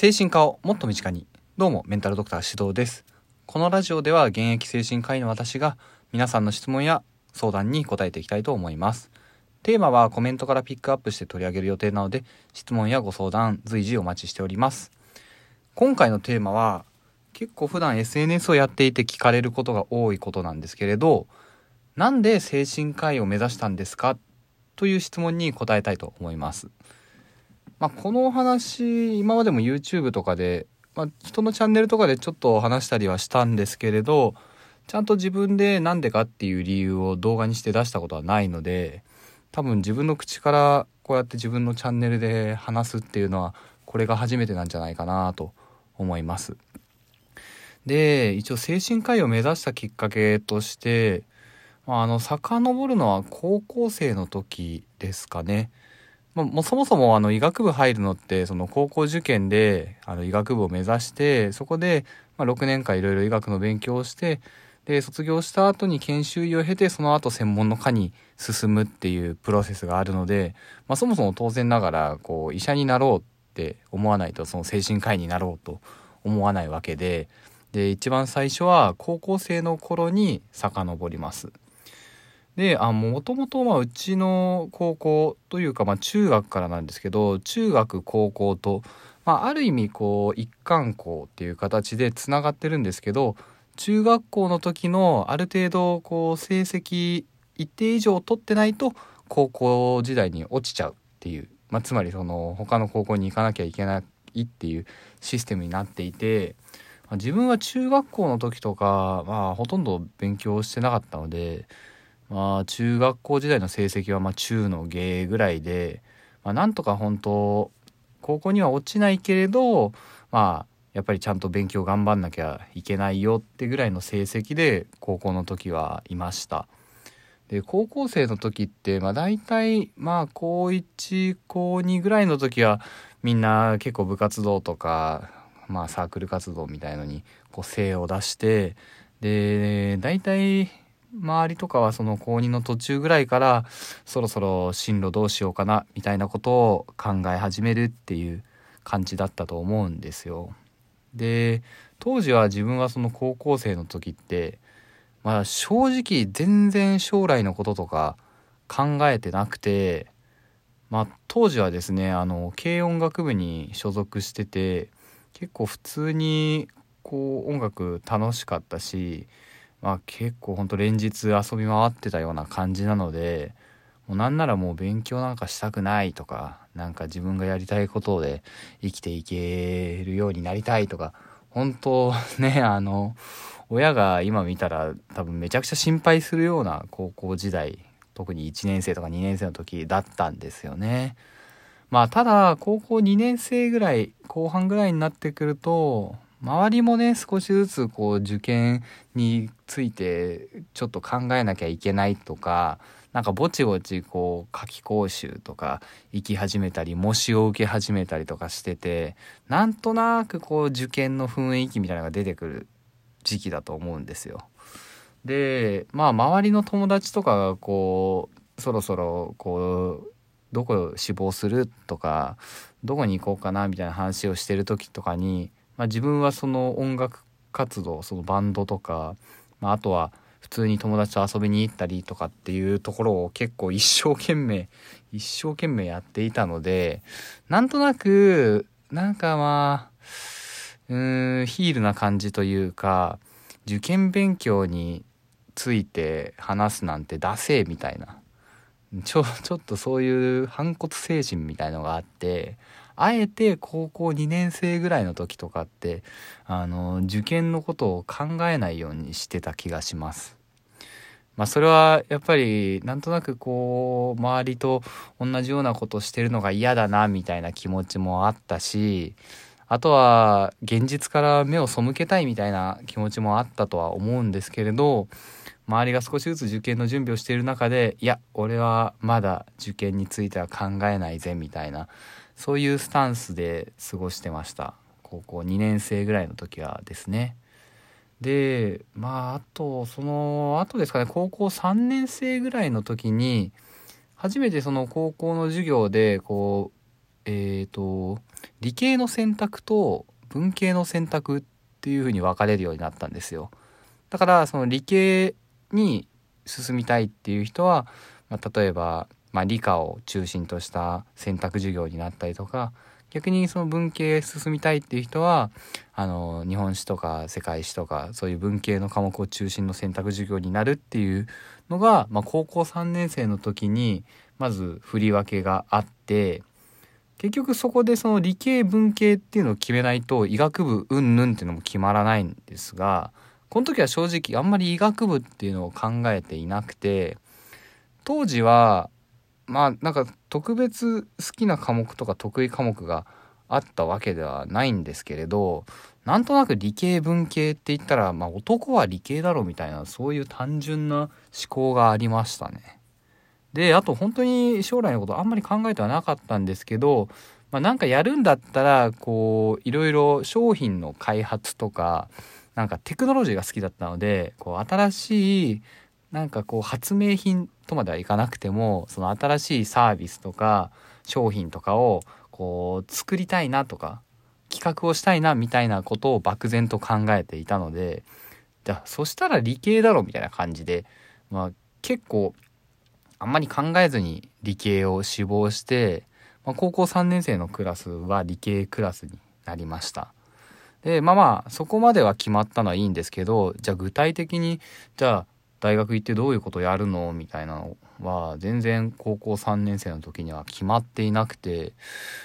精神科をもっと身近に。どうも、メンタルドクター指導です。このラジオでは現役精神科医の私が皆さんの質問や相談に答えていきたいと思います。テーマはコメントからピックアップして取り上げる予定なので、質問やご相談随時お待ちしております。今回のテーマは、結構普段 SNS をやっていて聞かれることが多いことなんですけれど、なんで精神科医を目指したんですか？という質問に答えたいと思います。まあ、このお話、今までも YouTube とかで、まあ、人のチャンネルとかでちょっと話したりはしたんですけれど、ちゃんと自分でなんでかっていう理由を動画にして出したことはないので、多分自分の口からこうやって自分のチャンネルで話すっていうのは、これが初めてなんじゃないかなと思います。で、一応精神科医を目指したきっかけとして、まあ、あの、遡るのは高校生の時ですかね。まあ、もそもそもあの医学部入るのってその高校受験であの医学部を目指してそこでま6年間いろいろ医学の勉強をしてで卒業した後に研修医を経てその後専門の科に進むっていうプロセスがあるので、まあ、そもそも当然ながらこう医者になろうって思わないとその精神科医になろうと思わないわけでで一番最初は高校生の頃に遡ります。であもともとうちの高校というかまあ中学からなんですけど中学高校と、まあ、ある意味こう一貫校っていう形でつながってるんですけど中学校の時のある程度こう成績一定以上取ってないと高校時代に落ちちゃうっていう、まあ、つまりその他の高校に行かなきゃいけないっていうシステムになっていて。自分は中学校の時とか、まあ、ほとんど勉強してなかったので、まあ、中学校時代の成績はまあ中の芸ぐらいで、まあ、なんとか本当高校には落ちないけれどまあやっぱりちゃんと勉強頑張んなきゃいけないよってぐらいの成績で高校の時はいました。で高校生の時ってまあ大体まあ高1高2ぐらいの時はみんな結構部活動とかまあサークル活動みたいのにこう精を出してで大体周りとかはその高2の途中ぐらいからそろそろ進路どうしようかなみたいなことを考え始めるっていう感じだったと思うんですよ。で当時は自分はその高校生の時ってまあ正直全然将来のこととか考えてなくてまあ当時はですねあの軽音楽部に所属してて結構普通にこう音楽楽しかったしまあ結構ほんと連日遊び回ってたような感じなのでもうなんならもう勉強なんかしたくないとかなんか自分がやりたいことで生きていけるようになりたいとか本当ね あの親が今見たら多分めちゃくちゃ心配するような高校時代特に1年生とか2年生の時だったんですよね。まあただ高校2年生ぐらい後半ぐらいになってくると周りもね少しずつこう受験についてちょっと考えなきゃいけないとかなんかぼちぼちこう夏期講習とか行き始めたり模試を受け始めたりとかしててなんとなくこう受験の雰囲気みたいなのが出てくる時期だと思うんですよ。でまあ周りの友達とかがこうそろそろこうどこ志望するとかどこに行こうかなみたいな話をしてる時とかに、まあ、自分はその音楽活動そのバンドとか、まあ、あとは普通に友達と遊びに行ったりとかっていうところを結構一生懸命 一生懸命やっていたのでなんとなくなんかまあうーんヒールな感じというか受験勉強について話すなんてダセーみたいなちょちょっとそういう反骨精神みたいのがあってあえて高校2年生ぐらいの時とかってあの受験のことを考えないようにしてた気がします。まあそれはやっぱりなんとなくこう周りと同じようなことしてるのが嫌だなみたいな気持ちもあったしあとは現実から目を背けたいみたいな気持ちもあったとは思うんですけれど周りが少しずつ受験の準備をしている中でいや俺はまだ受験については考えないぜみたいなそういうスタンスで過ごしてました。高校2年生ぐらいの時はですね。でまああとその後ですかね。高校3年生ぐらいの時に初めてその高校の授業でこうえっ、と理系の選択と文系の選択っていう風に分かれるようになったんですよ。だからその理系に進みたいっていう人は、まあ、例えば、まあ、理科を中心とした選択授業になったりとか逆にその文系進みたいっていう人はあの日本史とか世界史とかそういう文系の科目を中心の選択授業になるっていうのが、まあ、高校3年生の時にまず振り分けがあって結局そこでその理系文系っていうのを決めないと医学部うんぬんっていうのも決まらないんですがこの時は正直あんまり医学部っていうのを考えていなくて当時はまあなんか特別好きな科目とか得意科目があったわけではないんですけれどなんとなく理系文系って言ったら、まあ、男は理系だろみたいなそういう単純な思考がありましたね。であと本当に将来のことあんまり考えてはなかったんですけど、まあ、なんかやるんだったらこういろいろ商品の開発とかなんかテクノロジーが好きだったのでこう新しいなんかこう発明品とまではいかなくてもその新しいサービスとか商品とかをこう作りたいなとか企画をしたいなみたいなことを漠然と考えていたのでじゃあそしたら理系だろみたいな感じで、まあ、結構あんまり考えずに理系を志望して、まあ、高校3年生のクラスは理系クラスになりました。でまあまあそこまでは決まったのはいいんですけどじゃあ具体的にじゃあ大学行ってどういうことやるの？みたいなのは全然高校3年生の時には決まっていなくて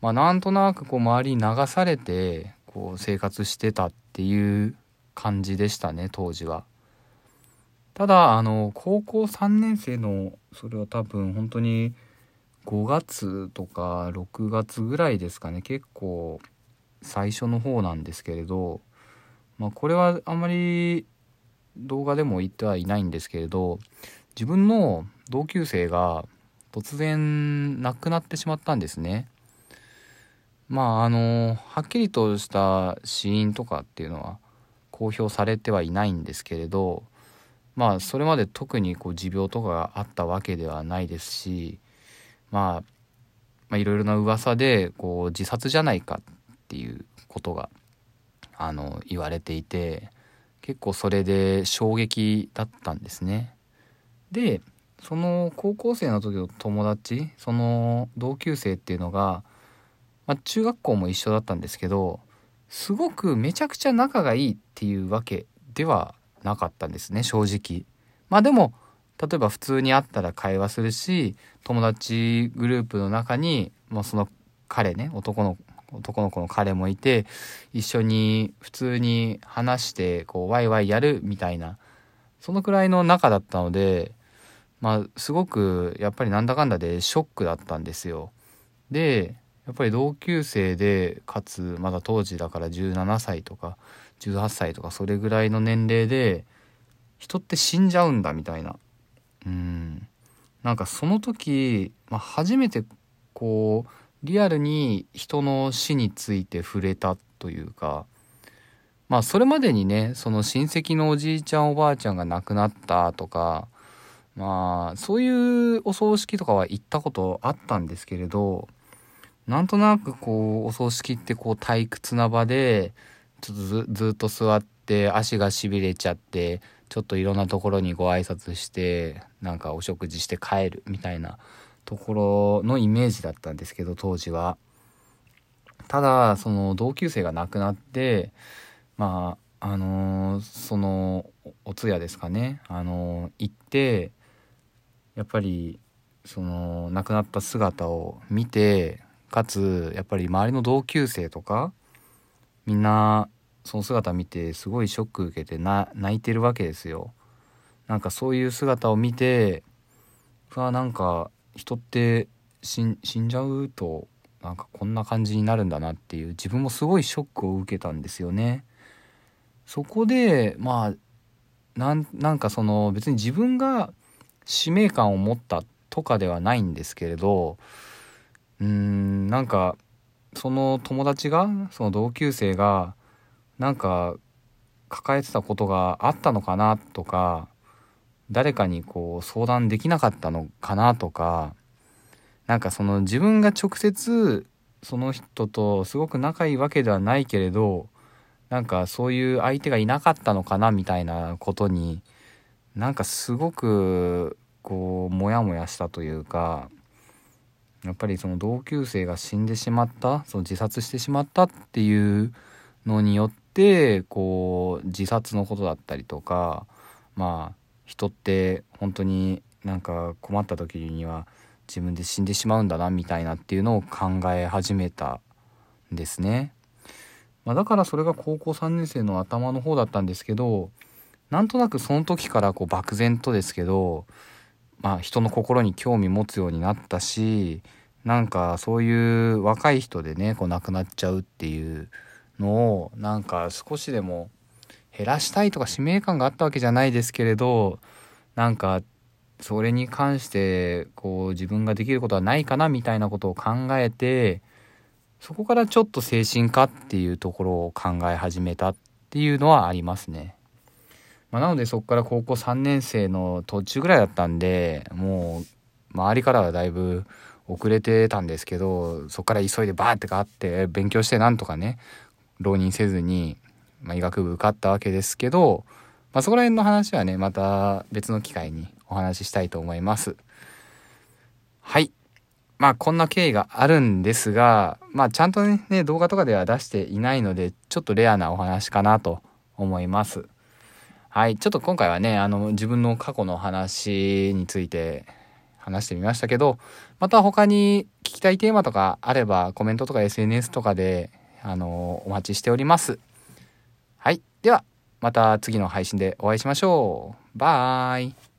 まあなんとなくこう周りに流されてこう生活してたっていう感じでしたね当時は。ただあの高校3年生のそれは多分本当に5月とか6月ぐらいですかね結構最初の方なんですけれど、まあ、これはあんまり動画でも言ってはいないんですけれど自分の同級生が突然亡くなってしまったんですね。まああのはっきりとした死因とかっていうのは公表されてはいないんですけれどまあそれまで特にこう持病とかがあったわけではないですし、まあ、まあいろいろな噂でこう自殺じゃないかっていうことがあの言われていて結構それで衝撃だったんですね。でその高校生の時の友達その同級生っていうのが、まあ、中学校も一緒だったんですけどすごくめちゃくちゃ仲がいいっていうわけではなかったんですね正直。まあでも例えば普通に会ったら会話するし友達グループの中に、まあ、その彼ね男の男の子の彼もいて一緒に普通に話してこうワイワイやるみたいなそのくらいの仲だったのでまあすごくやっぱりなんだかんだでショックだったんですよ。でやっぱり同級生でかつまだ当時だから17歳とか18歳とかそれぐらいの年齢で人って死んじゃうんだみたいなうんなんかその時、まあ、初めてこうリアルに人の死について触れたというかまあそれまでにねその親戚のおじいちゃんおばあちゃんが亡くなったとかまあそういうお葬式とかは行ったことあったんですけれどなんとなくこうお葬式ってこう退屈な場でちょっとずずっと座って足がしびれちゃってちょっといろんなところにご挨拶してなんかお食事して帰るみたいなところのイメージだったんですけど当時は。ただその同級生が亡くなってまああのー、そのお通夜ですかね、あのー、行ってやっぱりその亡くなった姿を見てかつやっぱり周りの同級生とかみんなその姿見てすごいショック受けてな泣いてるわけですよ。なんかそういう姿を見てうわなんか人って死んじゃうとなんかこんな感じになるんだなっていう自分もすごいショックを受けたんですよね。そこでまあなんなんかその別に自分が使命感を持ったとかではないんですけれどうーんなんかその友達がその同級生がなんか抱えてたことがあったのかなとか誰かにこう相談できなかったのかなとかなんかその自分が直接その人とすごく仲いいわけではないけれどなんかそういう相手がいなかったのかなみたいなことになんかすごくこうモヤモヤしたというかやっぱりその同級生が死んでしまったその自殺してしまったっていうのによってこう自殺のことだったりとかまあ人って本当になんか困った時には自分で死んでしまうんだなみたいなっていうのを考え始めたんですね。まあ、だからそれが高校3年生の頭の方だったんですけどなんとなくその時からこう漠然とですけど、まあ、人の心に興味持つようになったしなんかそういう若い人でねこう亡くなっちゃうっていうのをなんか少しでも減らしたいとか使命感があったわけじゃないですけれどなんかそれに関してこう自分ができることはないかなみたいなことを考えてそこからちょっと精神科っていうところを考え始めたっていうのはありますね。まあ、なのでそこから高校3年生の途中ぐらいだったんでもう周りからはだいぶ遅れてたんですけどそこから急いでバーってかって勉強してなんとかね浪人せずに、まあ、医学部受かったわけですけど、まあ、そこら辺の話はねまた別の機会にお話ししたいと思います。はい。まあこんな経緯があるんですが、まあちゃんとね、動画とかでは出していないので、ちょっとレアなお話かなと思います。はい。ちょっと今回はね、あの自分の過去の話について話してみましたけど、また他に聞きたいテーマとかあればコメントとか SNS とかで、あのお待ちしております。はい。では、また次の配信でお会いしましょう。バイ。